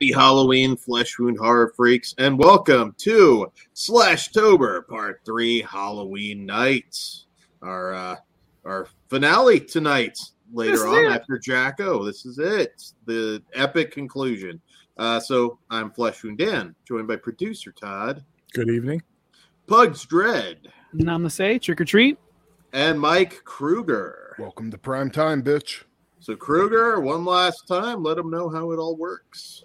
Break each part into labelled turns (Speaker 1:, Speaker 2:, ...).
Speaker 1: Well, readings and happy Halloween, flesh wound horror freaks, and welcome to Slashtober Part Three, Halloween Night. Our uh, our finale tonight. Later on,
Speaker 2: it.
Speaker 1: after Jacko, this is it. The epic conclusion. Uh, so I'm Flesh Wound Dan, joined by producer Todd,
Speaker 3: Good evening.
Speaker 1: Pugs Dread,
Speaker 2: Namaste, trick or treat.
Speaker 1: and Mike Kruger.
Speaker 4: Welcome to prime time, bitch.
Speaker 1: So Kruger, one last time, let them know how it all works.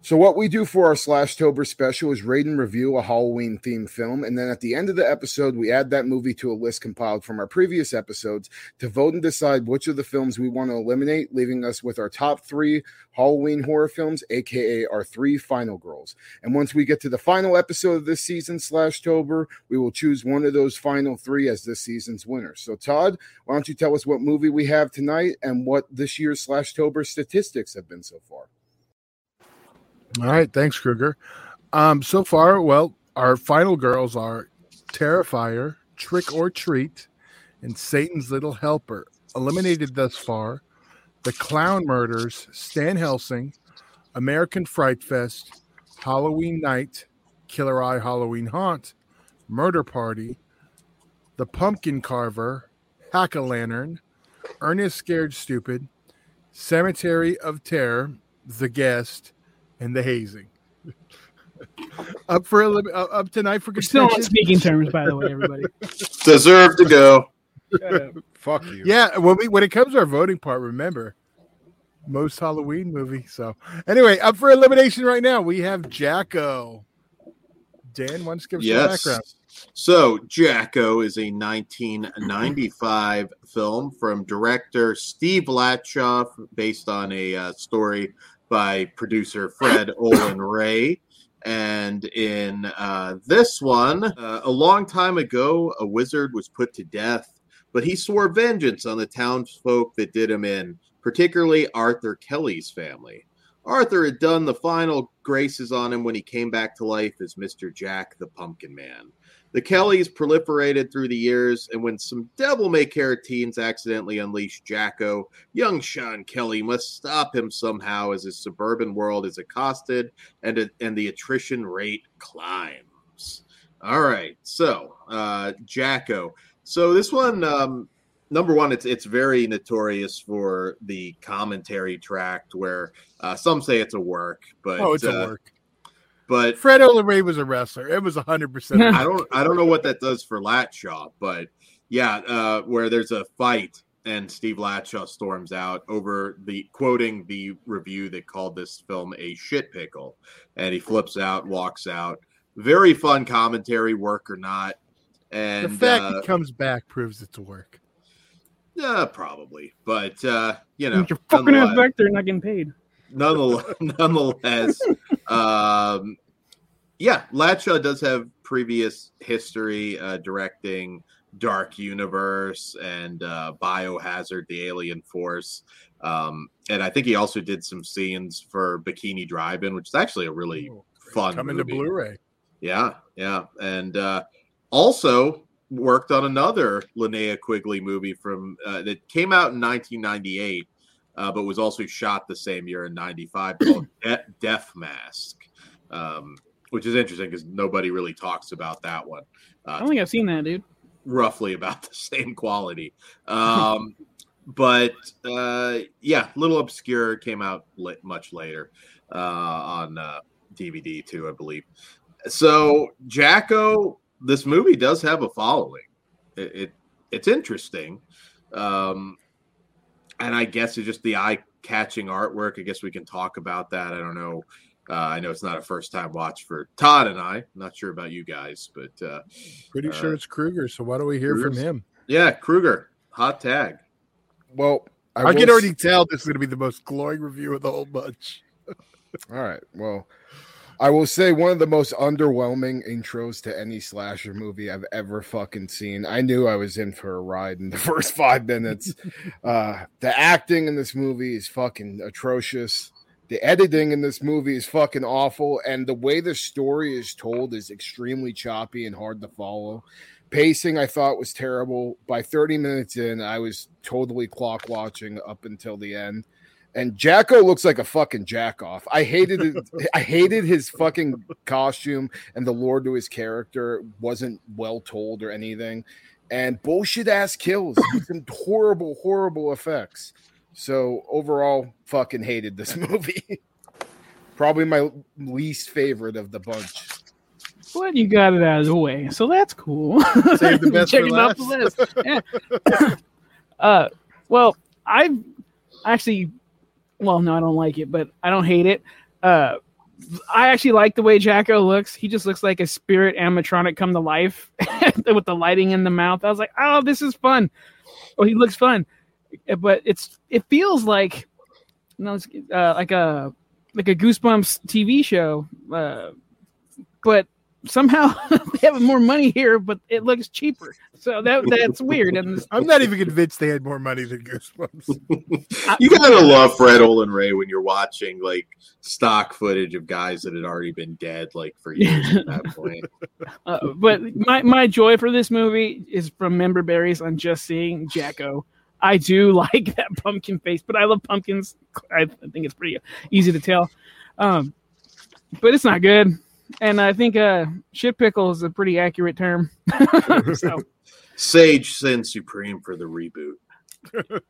Speaker 4: So what we do for our Slashtober special is rate and review a Halloween themed film, and then at the end of the episode, we add that movie to a list compiled from our previous episodes to vote and decide which of the films we want to eliminate, leaving us with our top three Halloween horror films, aka our three final girls. And once we get to the final episode of this season, Slashtober, we will choose one of those final three as this season's winner. So Todd, why don't you tell us what movie we have tonight and what this year's Slashtober statistics have been so far?
Speaker 3: All right, thanks, Kruger. Um, so far, well, our final girls are Terrifier, Trick or Treat, and Satan's Little Helper. Eliminated thus far, The Clown Murders, Stan Helsing, American Fright Fest, Halloween Night, Killer Eye Halloween Haunt, Murder Party, The Pumpkin Carver, Hack-O-Lantern, Ernest Scared Stupid, Cemetery of Terror, The Guest, and The Hazing. up for a li- uh, up tonight for
Speaker 2: We're still on speaking terms, by the way, everybody.
Speaker 1: Deserve to go.
Speaker 4: Fuck you.
Speaker 3: Yeah, when we when it comes to our voting part, remember most Halloween movie. So anyway, up for elimination right now. We have Jacko. Dan, why don't you give us
Speaker 1: Yes.
Speaker 3: background?
Speaker 1: So, Jacko is a 1995 film from director Steve Latshaw, based on a uh, story by producer Fred Olen Ray. And in uh, this one, uh, a long time ago, a wizard was put to death, but he swore vengeance on the townsfolk that did him in, particularly Arthur Kelly's family. Arthur had done the final graces on him when he came back to life as Mr. Jack the Pumpkin Man. The Kellys proliferated through the years, and when some devil may care teens accidentally unleash Jacko, young Sean Kelly must stop him somehow as his suburban world is accosted and, and the attrition rate climbs. All right, so uh, Jacko. So this one, um, number one, it's it's very notorious for the commentary tract where uh, some say it's a work, but
Speaker 3: Oh, it's
Speaker 1: uh,
Speaker 3: a work.
Speaker 1: But
Speaker 3: Fred Ray was a wrestler. It was hundred percent.
Speaker 1: I don't I don't know what that does for Latshaw, but yeah, uh, where there's a fight and Steve Latshaw storms out over the quoting the review that called this film a shit pickle, and he flips out, walks out. Very fun commentary, work or not, And The
Speaker 3: fact
Speaker 1: uh,
Speaker 3: he comes back proves it's a work.
Speaker 1: yeah, probably, but uh, you know,
Speaker 2: You're fucking ass
Speaker 1: nonetheless-
Speaker 2: back there not getting paid.
Speaker 1: nonetheless, nonetheless um, yeah, Latshaw does have previous history uh, directing Dark Universe and uh, Biohazard, the Alien Force. Um, and I think he also did some scenes for Bikini Drive-In, which is actually a really fun
Speaker 3: Coming to. Blu-ray.
Speaker 1: Yeah, yeah, and uh, also worked on another Linnea Quigley movie from uh, that came out in 1998, uh, but was also shot the same year in '95 called De- Death Mask, um, which is interesting because nobody really talks about that one.
Speaker 2: I
Speaker 1: Uh,
Speaker 2: don't think I've seen that, dude.
Speaker 1: roughly about the same quality. Um, but uh, yeah, little obscure came out much later uh, on uh, DVD too, I believe. So Jacko, this movie does have a following. It, it it's interesting, um, and I guess it's just the eye-catching artwork. I guess we can talk about that. I don't know. Uh, I know it's not a first-time watch for Todd and I. not sure about you guys, but uh,
Speaker 3: Pretty
Speaker 1: Uh,
Speaker 3: sure it's Kruger. So why don't we hear from him?
Speaker 1: yeah, Kruger, hot tag.
Speaker 4: Well, I,
Speaker 3: I, can already
Speaker 4: s-
Speaker 3: tell this is going to be the most glowing review of the whole bunch.
Speaker 4: All right. Well, I will say one of the most underwhelming intros to any slasher movie I've ever fucking seen. I knew I was in for a ride in the first five minutes. uh, the acting in this movie is fucking atrocious. The editing in this movie is fucking awful, and the way the story is told is extremely choppy and hard to follow. Pacing, I thought, was terrible. By 30 minutes in, I was totally clock watching up until the end. And Jacko looks like a fucking jack off. I hated it. I hated his fucking costume and the lore to his character wasn't well told or anything. And bullshit ass kills some horrible, horrible effects. So overall, fucking hated this movie. Probably my least favorite of the bunch.
Speaker 2: But you got it out of the way, so that's cool.
Speaker 3: Save the best for
Speaker 2: Checking off the list. Yeah. uh, well, I've actually, well, no, I don't like it, but I don't hate it. Uh, I actually like the way Jacko looks. He just looks like a spirit animatronic come to life with the lighting in the mouth. I was like, oh, this is fun. Oh, he looks fun, but it's it feels like, you know, uh, like a like a Goosebumps TV show, uh, but somehow they have more money here, but it looks cheaper. So that that's weird. And
Speaker 3: I'm not even convinced they had more money than Goosebumps.
Speaker 1: you gotta love Fred Olen Ray when you're watching like stock footage of guys that had already been dead like for years at that point.
Speaker 2: uh, but my my joy for this movie is from member berries on just seeing Jacko. I do like that pumpkin face, but I love pumpkins. I think it's pretty easy to tell. Um, but it's not good. And I think uh, shit pickle is a pretty accurate term. so
Speaker 1: Sage Sin Supreme for the reboot.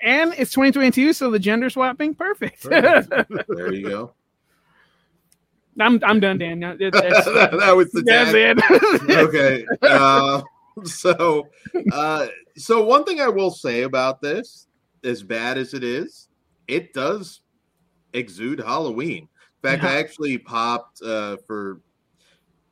Speaker 2: and it's 2022, so the gender swapping, perfect.
Speaker 1: There you go.
Speaker 2: I'm I'm done, Dan.
Speaker 1: That was the
Speaker 2: that's it.
Speaker 1: okay. Uh, so, uh, so one thing I will say about this, as bad as it is, it does exude Halloween. In fact, I actually popped uh, for.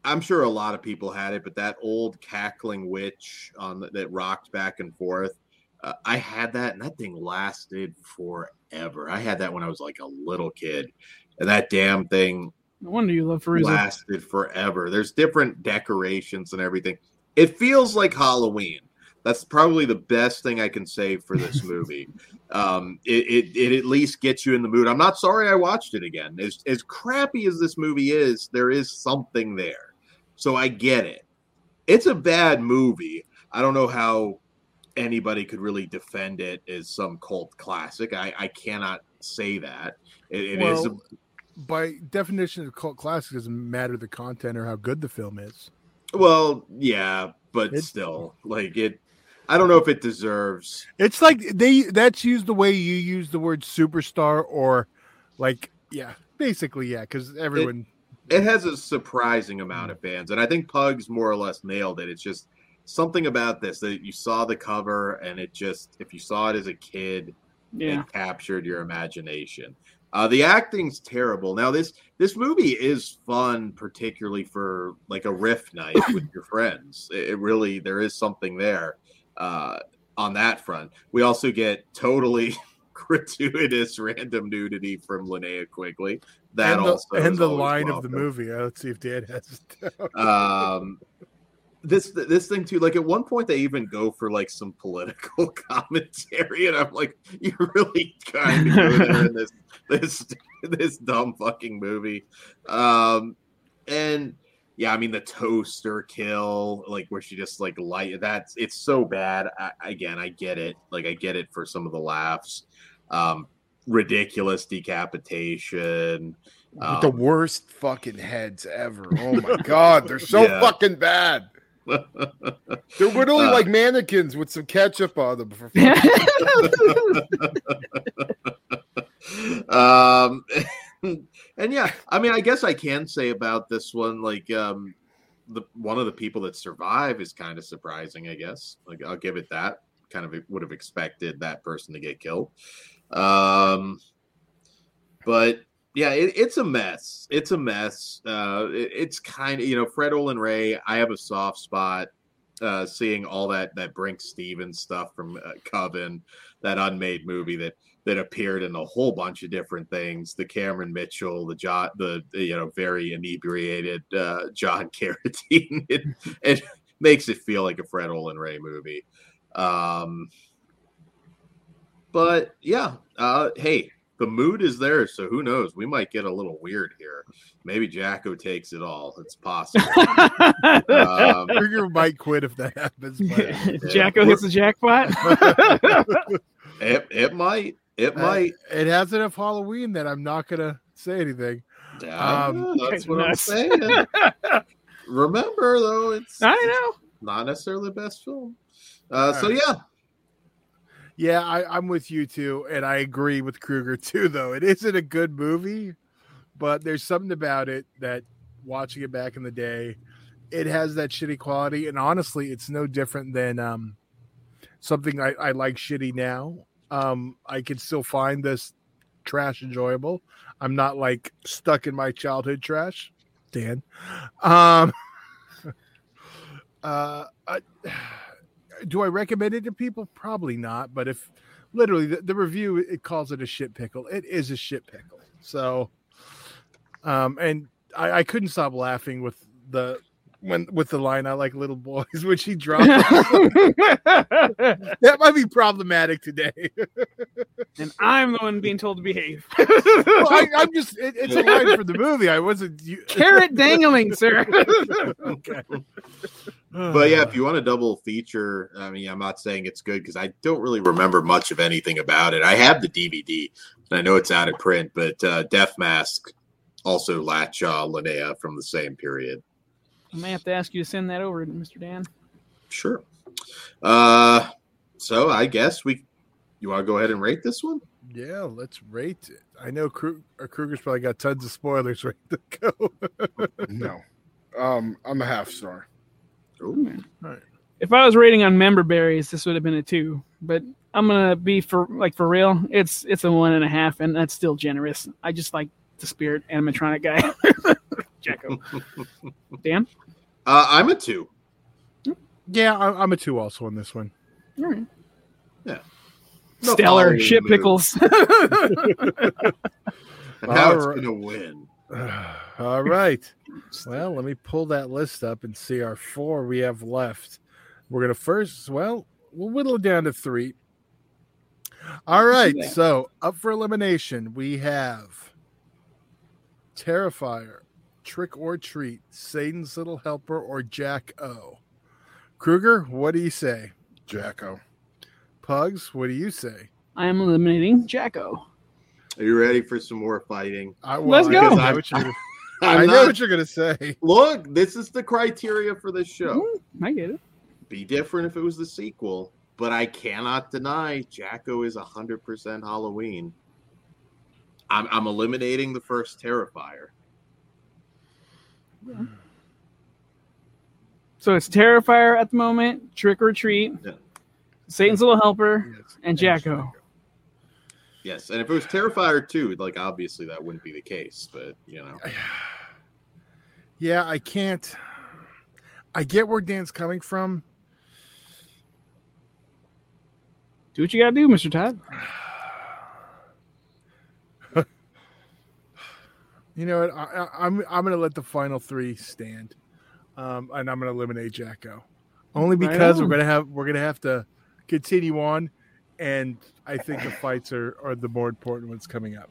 Speaker 1: I'm sure a lot of people had it, but that old cackling witch on the, that rocked back and forth. Uh, I had that, and that thing lasted forever. I had that when I was like a little kid, and that damn thing
Speaker 2: No wonder you love Fairuza.
Speaker 1: lasted forever. There's different decorations and everything. It feels like Halloween. That's probably the best thing I can say for this movie. um, it, it it at least gets you in the mood. I'm not sorry I watched it again. As as crappy as this movie is, there is something there. So I get it. It's a bad movie. I don't know how anybody could really defend it as some cult classic. I, I cannot say that. It, it is.
Speaker 3: Well, by definition of cult classic doesn't matter the content or how good the film is.
Speaker 1: Well, yeah, but
Speaker 3: It-
Speaker 1: still, like it. I don't know if it deserves.
Speaker 3: It's like they that's used the way you use the word superstar or like yeah, basically yeah, because everyone
Speaker 1: It has a surprising amount of fans, and I think Pugs more or less nailed it. It's just something about this that you saw the cover, and it just if you saw it as a kid,
Speaker 2: Yeah.
Speaker 1: it captured your imagination. Uh, the acting's terrible. Now this this movie is fun, particularly for like a riff night with your friends. It, it really there is something there uh, on that front. We also get totally gratuitous random nudity from Linnea Quigley. That
Speaker 3: and the,
Speaker 1: also
Speaker 3: and the line of the movie. Let's see if Dan has it
Speaker 1: um this this thing too like at one point they even go for like some political commentary and i'm like you're really kind of go there in this this this dumb fucking movie um and yeah i mean the toaster kill like where she just like light that's it's so bad I, again i get it like i get it for some of the laughs um ridiculous decapitation
Speaker 4: With the
Speaker 1: um,
Speaker 4: worst fucking heads ever. Oh my god, they're so
Speaker 1: Yeah.
Speaker 4: fucking bad. They're literally
Speaker 1: Uh,
Speaker 4: like mannequins with some ketchup on them. For
Speaker 1: um and yeah i mean i guess i can say about this one like um the one of the people that survive is kind of surprising i guess. Like i'll give it that. Kind of would have expected that person to get killed. Um but yeah it, it's a mess. It's a mess. Uh it- it's kind of you know fred olen ray i have a soft spot uh seeing all that that brinke stevens stuff from uh, coven that unmade movie that that appeared in a whole bunch of different things. The Cameron Mitchell, the John, the, the, you know very inebriated uh, John Carradine. It, it makes it feel like a Fred Olen Ray movie. Um, but yeah, uh, hey, the mood is there, so who knows? We might get a little weird here. Maybe Jacko takes it all. It's possible. um,
Speaker 3: Trigger might quit if that happens. But
Speaker 2: Jacko hits the jackpot.
Speaker 1: it, it might. It
Speaker 3: Uh,
Speaker 1: might.
Speaker 3: it has enough Halloween that I'm not gonna say anything.
Speaker 1: Yeah,
Speaker 3: um,
Speaker 1: that's what
Speaker 2: Nuts.
Speaker 1: I'm saying. Remember, though, it's
Speaker 2: I know.
Speaker 1: not necessarily the best film. Uh, so yeah,
Speaker 3: Yeah, I, I'm with you too, and I agree with Kruger too. Though it isn't a good movie, but there's something about it that watching it back in the day, it has that shitty quality, and honestly, it's no different than um, something I, I like shitty now. Um, I can still find this trash enjoyable. I'm not like stuck in my childhood trash, Dan. Um, uh, I, do I recommend it to people? Probably not. But if literally the, the review it calls it a shit pickle, it is a shit pickle. So, um, and I, I couldn't stop laughing with the when with the line I like little boys when she dropped. that might be problematic today.
Speaker 2: and I'm the one being told to behave.
Speaker 3: well, I, I'm just it, it's a line for the movie. I wasn't. You,
Speaker 2: Carrot dangling, sir.
Speaker 3: okay.
Speaker 1: But yeah, if you want a double feature, I mean, I'm not saying it's good because I don't really remember much of anything about it. I have the DVD, and I know it's out of print, but uh, Death Mask, also Latshaw, Linnea from the same period.
Speaker 2: I may have to ask you to send that over, Mr. Dan.
Speaker 1: Sure. Uh, so I guess we. You want to go ahead and rate this one?
Speaker 3: Yeah, let's rate it. I know Krug, uh, Kruger's probably got tons of spoilers ready to go.
Speaker 4: No. Um, I'm a half star.
Speaker 1: Ooh.
Speaker 2: If I was rating on member berries, this would have been a two. But I'm gonna be for like for real. It's it's a one and a half, and that's still generous. I just like the spirit animatronic guy, Jacko. Dan,
Speaker 1: Uh, I'm a two.
Speaker 3: yeah, I, I'm a two also on this one.
Speaker 2: All right.
Speaker 1: No
Speaker 2: stellar shit
Speaker 1: movie.
Speaker 2: pickles.
Speaker 1: And how it's
Speaker 3: Alright.
Speaker 1: gonna win.
Speaker 3: All right. Well, let me pull that list up and see our four we have left. We're gonna first. Well, we'll whittle it down to three. All right.
Speaker 2: that.
Speaker 3: So up for elimination, we have Terrifier, Trick or Treat, Satan's Little Helper, or Jack O. Kruger, what do you say?
Speaker 4: Jacko.
Speaker 3: Pugs, what do you say?
Speaker 2: I am eliminating Jacko.
Speaker 1: Are you ready for some more fighting?
Speaker 3: I,
Speaker 2: Let's
Speaker 3: I
Speaker 2: go.
Speaker 3: know what you're gonna- I know
Speaker 1: not-
Speaker 3: what you're gonna say.
Speaker 1: Look, this is the criteria for this show.
Speaker 2: Mm, I get it.
Speaker 1: Be different if it was the sequel, but I cannot deny Jacko is 100% Halloween. I'm, I'm eliminating the first Terrifier.
Speaker 2: So it's Terrifier at the moment, Trick or Treat,
Speaker 1: Yeah.
Speaker 2: Satan's Little Helper, and Jacko.
Speaker 1: Yes, and if it was Terrifier 2, like obviously that wouldn't be the case, but you know.
Speaker 3: Yeah, I can't. I get where Dan's coming from.
Speaker 2: Do what you gotta do, Mr. Todd.
Speaker 3: You know what? I, I, I'm I'm gonna let the final three stand, um, and I'm gonna eliminate Jacko, only
Speaker 2: Right
Speaker 3: because
Speaker 2: on.
Speaker 3: we're gonna have we're gonna have to continue on, and I think the fights are are the more important ones coming up.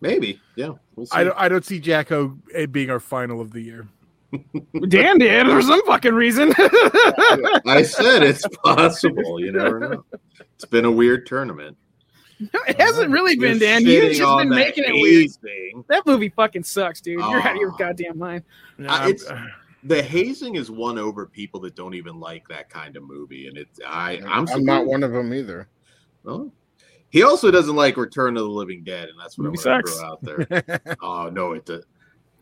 Speaker 1: Maybe, yeah. We'll see.
Speaker 3: I don't I don't see Jacko eh, being our final of the year.
Speaker 2: Dan did for some fucking reason.
Speaker 1: I said it's possible. You never know. It's been a weird tournament.
Speaker 2: it hasn't really been,
Speaker 1: You're
Speaker 2: Dan. You've just been making it weird.
Speaker 1: hazing.
Speaker 2: That movie fucking sucks, dude. You're out of your goddamn mind.
Speaker 1: Uh, it's- The hazing is won over people that don't even like that kind of movie, and it's I I'm,
Speaker 4: I'm not one of them either.
Speaker 1: Oh. He also doesn't like Return of the Living Dead, and that's what
Speaker 2: Movie
Speaker 1: I'm going to
Speaker 2: sucks.
Speaker 1: throw out there. oh no, it does.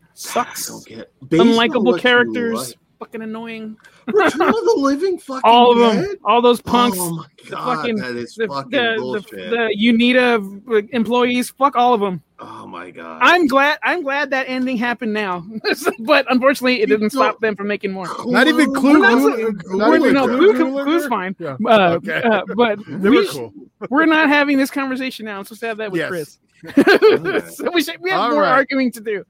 Speaker 1: I
Speaker 2: Sucks.
Speaker 1: don't get based
Speaker 2: Unlikable
Speaker 1: what you
Speaker 2: characters.
Speaker 1: like-
Speaker 2: Fucking annoying.
Speaker 1: Return of the Living fucking
Speaker 2: All of them.
Speaker 1: Dead?
Speaker 2: All those punks.
Speaker 1: Oh my god,
Speaker 2: fucking-
Speaker 1: that is
Speaker 2: the,
Speaker 1: fucking
Speaker 2: the,
Speaker 1: bullshit.
Speaker 2: the, the Uneeda employees. Fuck all of them.
Speaker 1: oh my god.
Speaker 2: I'm glad. I'm glad that ending happened now, but unfortunately, it
Speaker 1: You
Speaker 2: didn't stop them from making more.
Speaker 3: Not even
Speaker 1: Clue-
Speaker 3: Clue.
Speaker 2: Well,
Speaker 3: Clue- not even
Speaker 2: no,
Speaker 3: Clue-
Speaker 2: Clue,
Speaker 3: Clue-
Speaker 2: Clue's fine.
Speaker 3: Yeah.
Speaker 2: Uh,
Speaker 3: Okay.
Speaker 2: uh, but
Speaker 3: They
Speaker 2: we
Speaker 3: were
Speaker 2: sh-
Speaker 3: cool.
Speaker 2: we're not having this conversation now. I'm supposed to have that with
Speaker 3: Yes.
Speaker 2: Chris. so we should, we have
Speaker 3: All
Speaker 2: more
Speaker 3: right.
Speaker 2: arguing to do.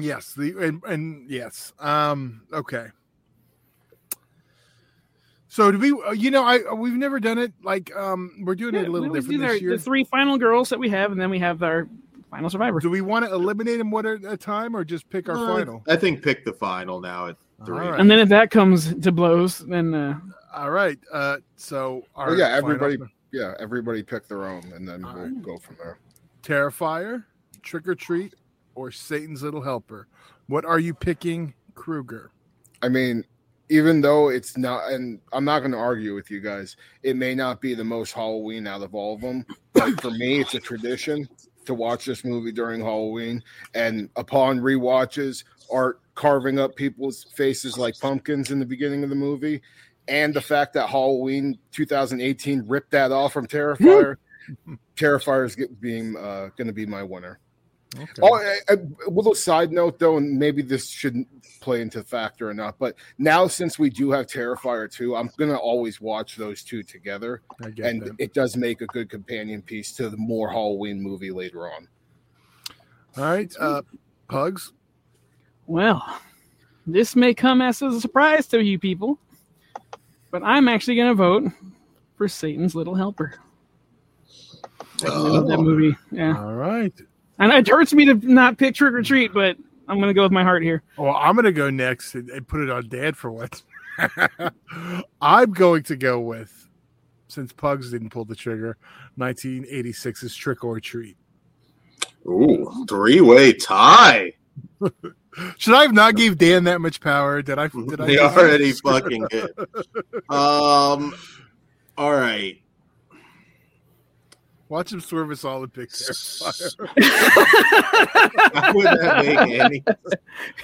Speaker 3: Yes, the and, and yes. Um okay. So do we uh, you know I we've never done it like um we're doing it a little
Speaker 2: we always
Speaker 3: different
Speaker 2: do
Speaker 3: this
Speaker 2: our-
Speaker 3: year.
Speaker 2: The three final girls that we have, and then we have our final survivor.
Speaker 3: Do we want to eliminate them one at a time or just pick our
Speaker 1: Uh,
Speaker 3: final?
Speaker 1: I think pick the final now at three.
Speaker 3: All right.
Speaker 2: And then if that comes to blows, then uh,
Speaker 3: All right. Uh so our
Speaker 4: Oh, yeah,
Speaker 3: final-
Speaker 4: everybody yeah, everybody pick their own, and then we'll
Speaker 3: Alright.
Speaker 4: go from there.
Speaker 3: Terrifier, Trick or Treat, or Satan's Little Helper? What are you picking, Kruger?
Speaker 4: I mean, even though it's not, and I'm not going to argue with you guys, it may not be the most Halloween out of all of them, but for me, it's a tradition to watch this movie during Halloween. And upon rewatches, art carving up people's faces like pumpkins in the beginning of the movie, and the fact that Halloween 2018 ripped that off from Terrifier. Terrifier is being uh, going to be my winner.
Speaker 3: Okay.
Speaker 4: Oh, a, a little side note though, and maybe this shouldn't play into factor or not, but now since we do have Terrifier 2, I'm gonna always watch those two together,
Speaker 3: I get
Speaker 4: and
Speaker 3: that.
Speaker 4: it does make a good companion piece to the more Halloween movie later on.
Speaker 3: All right, uh, Pugs.
Speaker 2: Well, this may come as a surprise to you people, but I'm actually going to vote for Satan's Little Helper. I love that
Speaker 1: Oh.
Speaker 2: movie. Yeah,
Speaker 3: All right.
Speaker 2: And it hurts me to not pick Trick or Treat, but I'm going to go with my heart here.
Speaker 3: Well, I'm going to go next and, and put it on Dad for once. I'm going to go with, since Pugs didn't pull the trigger, 1986's Trick or Treat.
Speaker 1: Ooh, three way tie.
Speaker 3: Should I have not gave Dan that much power? Did I? Did I?
Speaker 1: They already fucking did. Um, all right.
Speaker 3: Watch him swerve us all and pick Terrifier.
Speaker 1: How would that make any?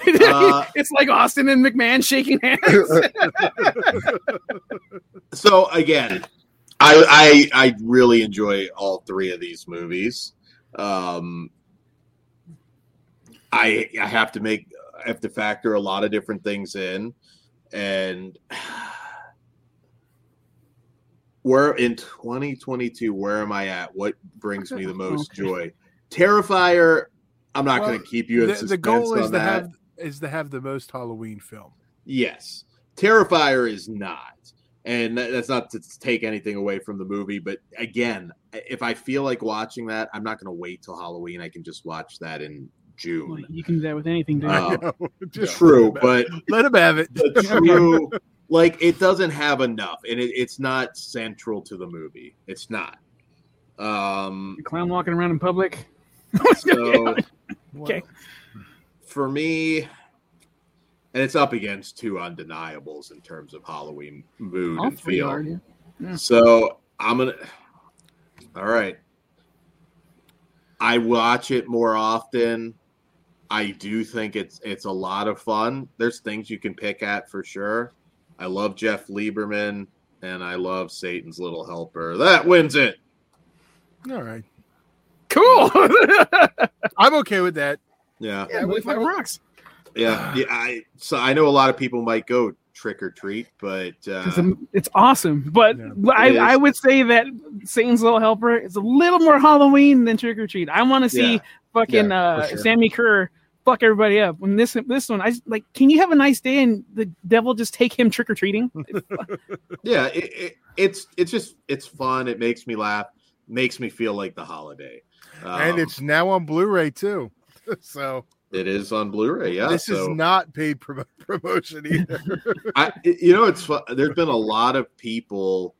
Speaker 1: Uh,
Speaker 2: it's like Austin and McMahon shaking hands.
Speaker 1: So again, I I I really enjoy all three of these movies. Um, I I have to make I have to factor a lot of different things in, and where in 2022, where am I at? What brings me the most
Speaker 2: Okay.
Speaker 1: joy? Terrifier. I'm not
Speaker 3: Well,
Speaker 1: going to keep you in
Speaker 3: The,
Speaker 1: suspense
Speaker 3: the goal is
Speaker 1: on
Speaker 3: to
Speaker 1: that.
Speaker 3: have is to have the most Halloween film.
Speaker 1: Yes. Terrifier is not. And that's not to take anything away from the movie, but again, if I feel like watching that, I'm not going to wait till Halloween. I can just watch that in June.
Speaker 2: you can do that with anything, dude.
Speaker 1: Uh,
Speaker 3: just
Speaker 1: True,
Speaker 3: let him have-
Speaker 1: but
Speaker 3: let him have it.
Speaker 1: the true, like, it doesn't have enough, and it, it's not central to the movie. It's not. Um,
Speaker 2: A clown walking around in public.
Speaker 1: so
Speaker 2: Okay.
Speaker 1: for me, and it's up against two undeniables in terms of Halloween mood
Speaker 2: All
Speaker 1: and
Speaker 2: three
Speaker 1: feel.
Speaker 2: are. yeah. Yeah.
Speaker 1: So I'm gonna. All right. I watch it more often. I do think it's it's a lot of fun. There's things you can pick at for sure. I love Jeff Lieberman and I love Satan's Little Helper. That wins it.
Speaker 3: All right.
Speaker 2: Cool.
Speaker 3: I'm okay with that.
Speaker 1: Yeah,
Speaker 2: yeah, movie fucking rocks.
Speaker 1: yeah, yeah. I so I know a lot of people might go trick or treat, but uh,
Speaker 2: 'Cause I'm- it's awesome. But
Speaker 3: Yeah.
Speaker 2: I, I would say that Satan's Little Helper is a little more Halloween than Trick or Treat. I want to see
Speaker 1: Yeah.
Speaker 2: fucking
Speaker 4: Yeah,
Speaker 2: uh,
Speaker 4: sure.
Speaker 2: Sammi Curr fuck everybody up. When this this one, I just- like, can you have a nice day and the devil just take him trick or treating?
Speaker 1: yeah, it, it, it's it's just it's fun. It makes me laugh. Makes me feel like the holiday.
Speaker 3: and
Speaker 1: Um,
Speaker 3: it's now on Blu-ray too. So
Speaker 1: it is on Blu-ray. Yeah,
Speaker 3: this
Speaker 1: so.
Speaker 3: is not paid pro- promotion either.
Speaker 1: I, you know, it's fun. There's been a lot of people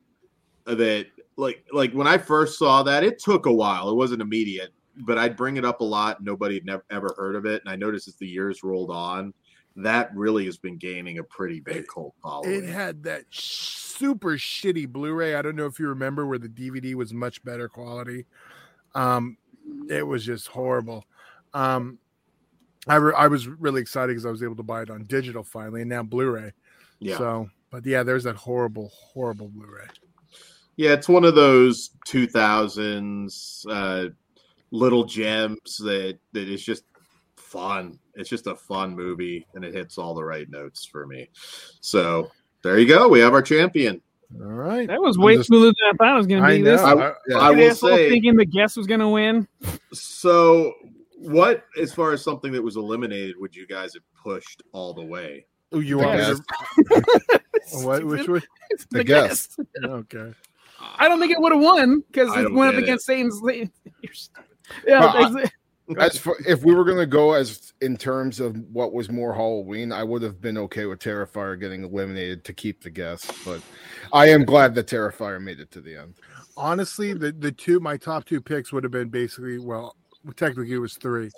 Speaker 1: that like, like when I first saw that, it took a while. It wasn't immediate, but I'd bring it up a lot. Nobody had never ever heard of it, and I noticed as the years rolled on, that really has been gaining a pretty big cult following.
Speaker 3: it had that super shitty Blu-ray. I don't know if you remember where the DVD was much better quality. Um, it was just horrible. Um, I re- I was really excited because I was able to buy it on digital finally, and now Blu-ray.
Speaker 1: yeah,
Speaker 3: So, but yeah, there's that horrible, horrible Blu-ray.
Speaker 1: yeah, it's one of those 2000s uh, little gems that that is just fun. It's just a fun movie, and it hits all the right notes for me. So there you go. We have our champion.
Speaker 3: All right.
Speaker 2: That was way
Speaker 3: just-
Speaker 2: smoother than I thought it was going to be.
Speaker 3: know.
Speaker 2: This
Speaker 1: I-
Speaker 3: I- yeah.
Speaker 1: I will
Speaker 2: asshole
Speaker 1: say-
Speaker 2: thinking the guest was going to win.
Speaker 1: So, what, as far as something that was eliminated, would you guys have pushed all the way?
Speaker 3: Oh, you
Speaker 4: The
Speaker 3: want to? What? Which one?
Speaker 2: It's
Speaker 4: The guest.
Speaker 3: Okay.
Speaker 2: I don't think it would have won because it went up
Speaker 1: get it.
Speaker 2: against Satan's. You're stupid. Yeah,
Speaker 4: Well, I- As for if we were gonna go as in terms of what was more Halloween, I would have been okay with Terrifier getting eliminated to keep the guests, but I am glad that Terrifier made it to the end.
Speaker 3: Honestly, the the two my top two picks would have been basically well, technically it was three,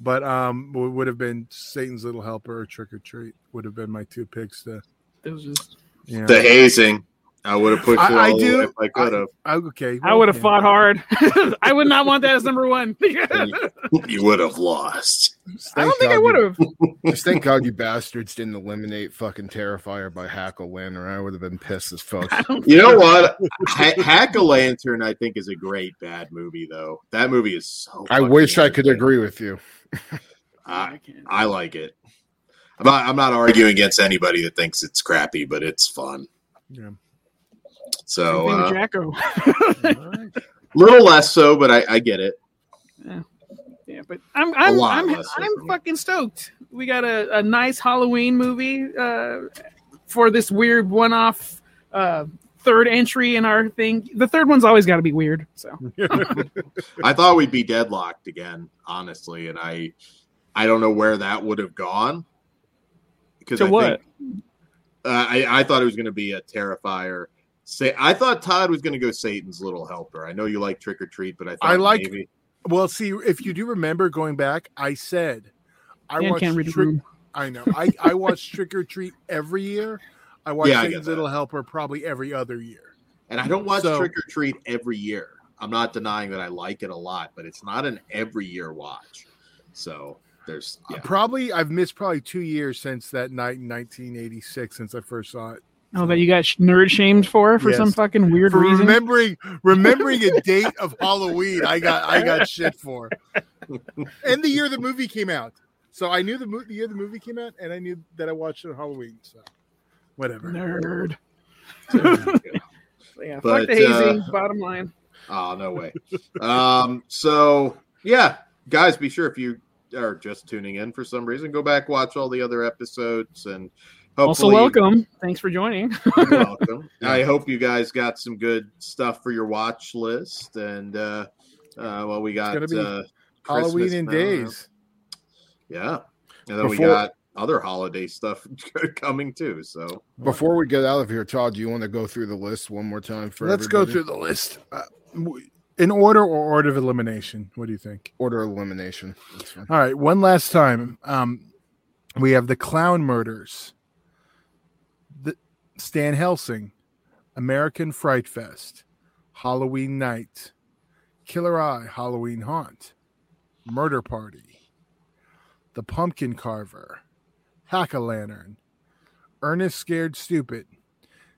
Speaker 3: but um, would have been Satan's Little Helper or Trick or Treat would have been my two picks to.
Speaker 2: It was just
Speaker 3: You know.
Speaker 1: The hazing. I would have pushed it
Speaker 3: I- I do-
Speaker 1: if I could have.
Speaker 3: I, okay,
Speaker 2: I would have
Speaker 3: yeah.
Speaker 2: fought hard. I would not want that as number one.
Speaker 1: you would have lost.
Speaker 2: I don't think I would have.
Speaker 4: Just thank God you bastards didn't eliminate fucking Terrifier by Hack-O-Lantern. I would have been pissed as fuck.
Speaker 1: You know what? Ha- Hack-O-Lantern, I think, is a great bad movie, though. That movie is so.
Speaker 4: I wish I could
Speaker 1: entertaining.
Speaker 4: agree with you.
Speaker 1: I, I like it. I'm not, I'm not arguing against anybody that thinks it's crappy, but it's fun.
Speaker 3: Yeah.
Speaker 1: So,
Speaker 2: Same
Speaker 1: uh,
Speaker 2: Jacko.
Speaker 1: Little less so, but I, I get it.
Speaker 2: Yeah, but I'm I'm
Speaker 1: lot
Speaker 2: I'm,
Speaker 1: less so
Speaker 2: I'm fucking stoked. We got a, a nice Halloween movie uh, for this weird one-off uh, third entry in our thing. The third one's always got to be weird. So
Speaker 1: I thought we'd be deadlocked again, honestly, and I I don't know where that would have gone. Because
Speaker 2: To
Speaker 1: I
Speaker 2: what?
Speaker 1: Think, uh, I I thought it was going to be a Terrifier. Say, I thought Todd was going to go Satan's Little Helper. I know you like Trick or Treat, but I thought
Speaker 3: I like-
Speaker 1: maybe
Speaker 3: Well, see, if you do remember going back, I said I
Speaker 2: Dan
Speaker 3: watched
Speaker 2: can't read
Speaker 3: Trick.
Speaker 2: room.
Speaker 3: I know. I I watch Trick or Treat every year. I watch
Speaker 1: Yeah,
Speaker 3: Satan's
Speaker 1: that.
Speaker 3: Little Helper probably every other year.
Speaker 1: And I don't watch
Speaker 3: So-
Speaker 1: Trick or Treat every year. I'm not denying that I like it a lot, but it's not an every year watch. So there's uh, yeah.
Speaker 3: Probably I've missed probably two years since that night in 1986 since I first saw it.
Speaker 2: Oh, that you got nerd shamed for for some fucking weird
Speaker 3: For
Speaker 2: reason.
Speaker 3: remembering remembering a date of Halloween, I got I got shit for. And the year the movie came out. So I knew the, mo- the year the movie came out, and I knew that I watched it on Halloween. So whatever.
Speaker 2: Nerd. yeah,
Speaker 1: But,
Speaker 2: fuck the hazing.
Speaker 1: uh,
Speaker 2: bottom line.
Speaker 1: Oh no way. um. So yeah, guys, be sure if you are just tuning in for some reason, go back watch all the other episodes and
Speaker 2: Also, welcome. Thanks for joining.
Speaker 1: welcome. I hope you guys got some good stuff for your watch list, and uh, uh well, we got
Speaker 3: gonna be
Speaker 1: uh,
Speaker 3: Halloween in days.
Speaker 1: Yeah, and then we got other holiday stuff coming too. So
Speaker 4: Before we get out of here, Todd, do you want to go through the list one more time for
Speaker 3: Let's go through the list. Uh, in order or order of elimination? What do you think?
Speaker 4: order of elimination. That's fine.
Speaker 3: All right, one last time. Um, we have the Clown Murders, the Stan Helsing, American Fright Fest, Halloween Night, Killer Eye, Halloween Haunt, Murder Party, The Pumpkin Carver, Hack-O-Lantern, Ernest Scared Stupid,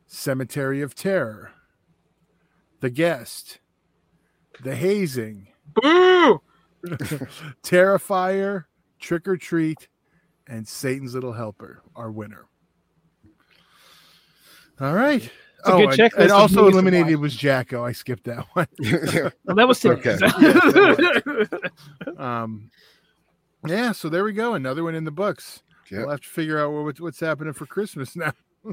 Speaker 3: Cemetery of Terror, The Guest, The Hazing,
Speaker 2: Boo!
Speaker 3: Terrifier, Trick or Treat, and Satan's Little Helper, our winner. All right.
Speaker 2: a good
Speaker 3: and-
Speaker 2: checklist
Speaker 3: and
Speaker 2: of
Speaker 3: also eliminated
Speaker 2: watch.
Speaker 3: was Jacko. I skipped that one.
Speaker 2: Well, that was
Speaker 4: Okay.
Speaker 2: today.
Speaker 3: Um, yeah, so there we go. Another one in the books.
Speaker 4: Yep.
Speaker 3: We'll have to figure out what, what's happening for Christmas now.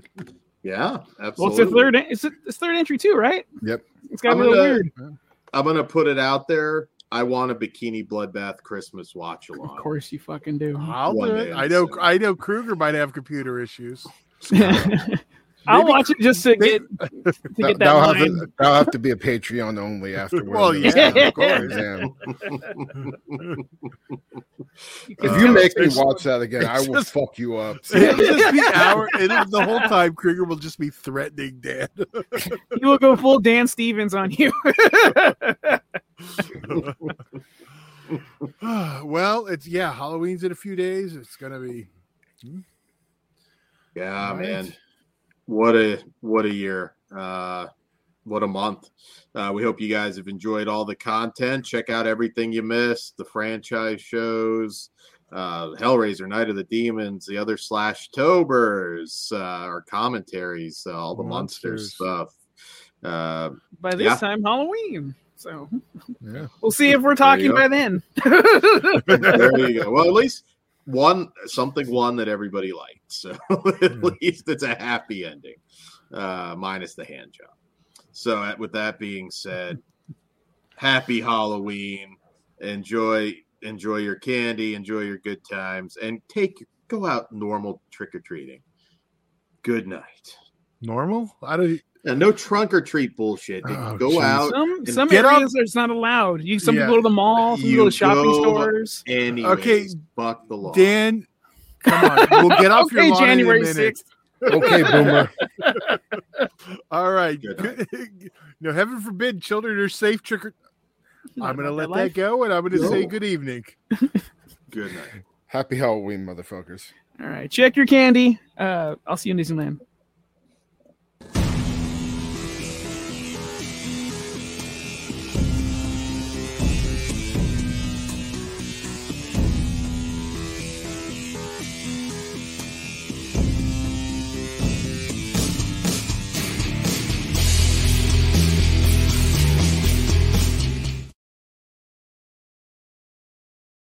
Speaker 1: yeah,
Speaker 2: well,
Speaker 1: absolutely.
Speaker 2: it's the third. It's the it's third entry too, right?
Speaker 4: Yep.
Speaker 2: It's got
Speaker 1: I'm
Speaker 2: a little
Speaker 1: gonna-
Speaker 2: weird.
Speaker 1: I'm gonna put it out there. I want a bikini bloodbath Christmas watch along.
Speaker 2: Of course, you fucking do.
Speaker 3: I'll
Speaker 1: One
Speaker 3: do it. I know. I know. Kruger might have computer issues.
Speaker 2: I'll
Speaker 3: Maybe-
Speaker 2: watch it just to get to
Speaker 4: That,
Speaker 2: get that
Speaker 4: that'll, have to, that'll have to be a Patreon only afterwards.
Speaker 3: Well, yeah, of course.
Speaker 4: Damn.
Speaker 2: You
Speaker 4: If
Speaker 2: can
Speaker 3: Uh,
Speaker 4: you make me watch that again, I will
Speaker 3: just-
Speaker 4: fuck you up.
Speaker 3: It'll just be our. It'll, the whole time Kruger will just be threatening Dan.
Speaker 2: he will go full Dan Stevens on you.
Speaker 3: well, it's yeah. Halloween's in a few days. It's gonna be.
Speaker 1: Yeah,
Speaker 3: Right.
Speaker 1: man. What a what a year. Uh what a month. Uh, we hope you guys have enjoyed all the content. Check out everything you missed, the franchise shows, uh Hellraiser, Night of the Demons, the other slash Tobers, uh, our commentaries, uh, all the monster
Speaker 3: Monsters.
Speaker 1: stuff. Uh
Speaker 2: by this
Speaker 1: Yeah.
Speaker 2: time, Halloween. So
Speaker 3: Yeah.
Speaker 2: we'll see if we're talking by then.
Speaker 1: there you go. Well, at least one something one that everybody liked. So at
Speaker 3: Yeah.
Speaker 1: least it's a happy ending, uh, minus the hand job. So uh, with that being said, happy Halloween. Enjoy enjoy your candy, enjoy your good times, and take go out normal trick or treating. Good night.
Speaker 3: Normal? I don't.
Speaker 1: And no trunk or treat bullshit.
Speaker 3: Oh,
Speaker 1: go
Speaker 3: jeez.
Speaker 1: out
Speaker 2: Some
Speaker 1: and
Speaker 2: some
Speaker 3: get
Speaker 2: areas it's not allowed. You some
Speaker 3: Yeah.
Speaker 2: people go to the mall, some
Speaker 1: You
Speaker 2: people go to shopping
Speaker 1: go-
Speaker 2: stores.
Speaker 1: anyways.
Speaker 3: Okay,
Speaker 1: fuck the law.
Speaker 3: Dan, come on. We'll get off
Speaker 2: Okay,
Speaker 3: your lawn
Speaker 2: January
Speaker 3: in a minute.
Speaker 2: 6th.
Speaker 4: Okay, boomer.
Speaker 3: All right.
Speaker 1: Good
Speaker 3: no, heaven forbid children are safe trick or I'm going to let
Speaker 2: that
Speaker 3: that
Speaker 2: life.
Speaker 3: go and I'm going to
Speaker 1: No.
Speaker 3: say good evening.
Speaker 1: Good night.
Speaker 4: Happy Halloween, motherfuckers.
Speaker 2: All right, check your candy. Uh, I'll see you in Disneyland.